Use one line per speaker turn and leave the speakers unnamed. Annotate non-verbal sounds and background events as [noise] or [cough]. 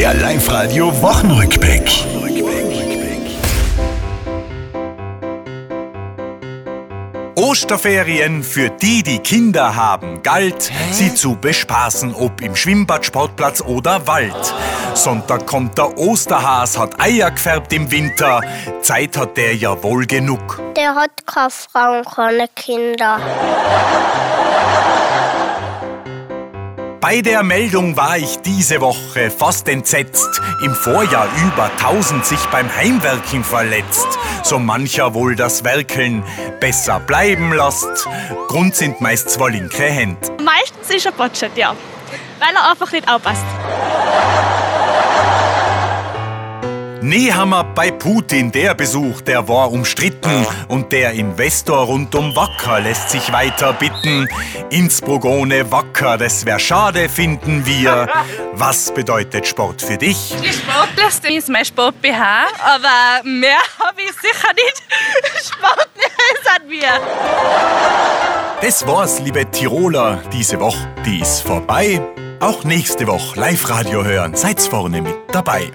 Der Live-Radio Wochenrückblick.
Osterferien für die, die Kinder haben, galt, sie zu bespaßen, ob im Schwimmbad, Sportplatz oder Wald. Sonntag kommt der Osterhas, hat Eier gefärbt im Winter. Zeit hat der ja wohl genug.
Der hat keine Frau und keine Kinder.
Bei der Meldung war ich diese Woche fast entsetzt. Im Vorjahr über 1000 sich beim Heimwerken verletzt. So mancher wohl das Werkeln besser bleiben lasst. Grund sind meist zwei linke Hände.
Meistens ist er botschert, ja. Weil er einfach nicht aufpasst.
Nehammer bei Putin, der Besuch, der war umstritten und der Investor rund um Wacker lässt sich weiter bitten. Innsbruck ohne Wacker, das wär schade, finden wir. [laughs] Was bedeutet Sport für dich?
Die Sportlerste ist mein Sport-BH, aber mehr [laughs] habe ich sicher nicht. [laughs] Sportler sind wir.
Das war's, liebe Tiroler, diese Woche, die ist vorbei. Auch nächste Woche Live-Radio hören, seid's vorne mit dabei.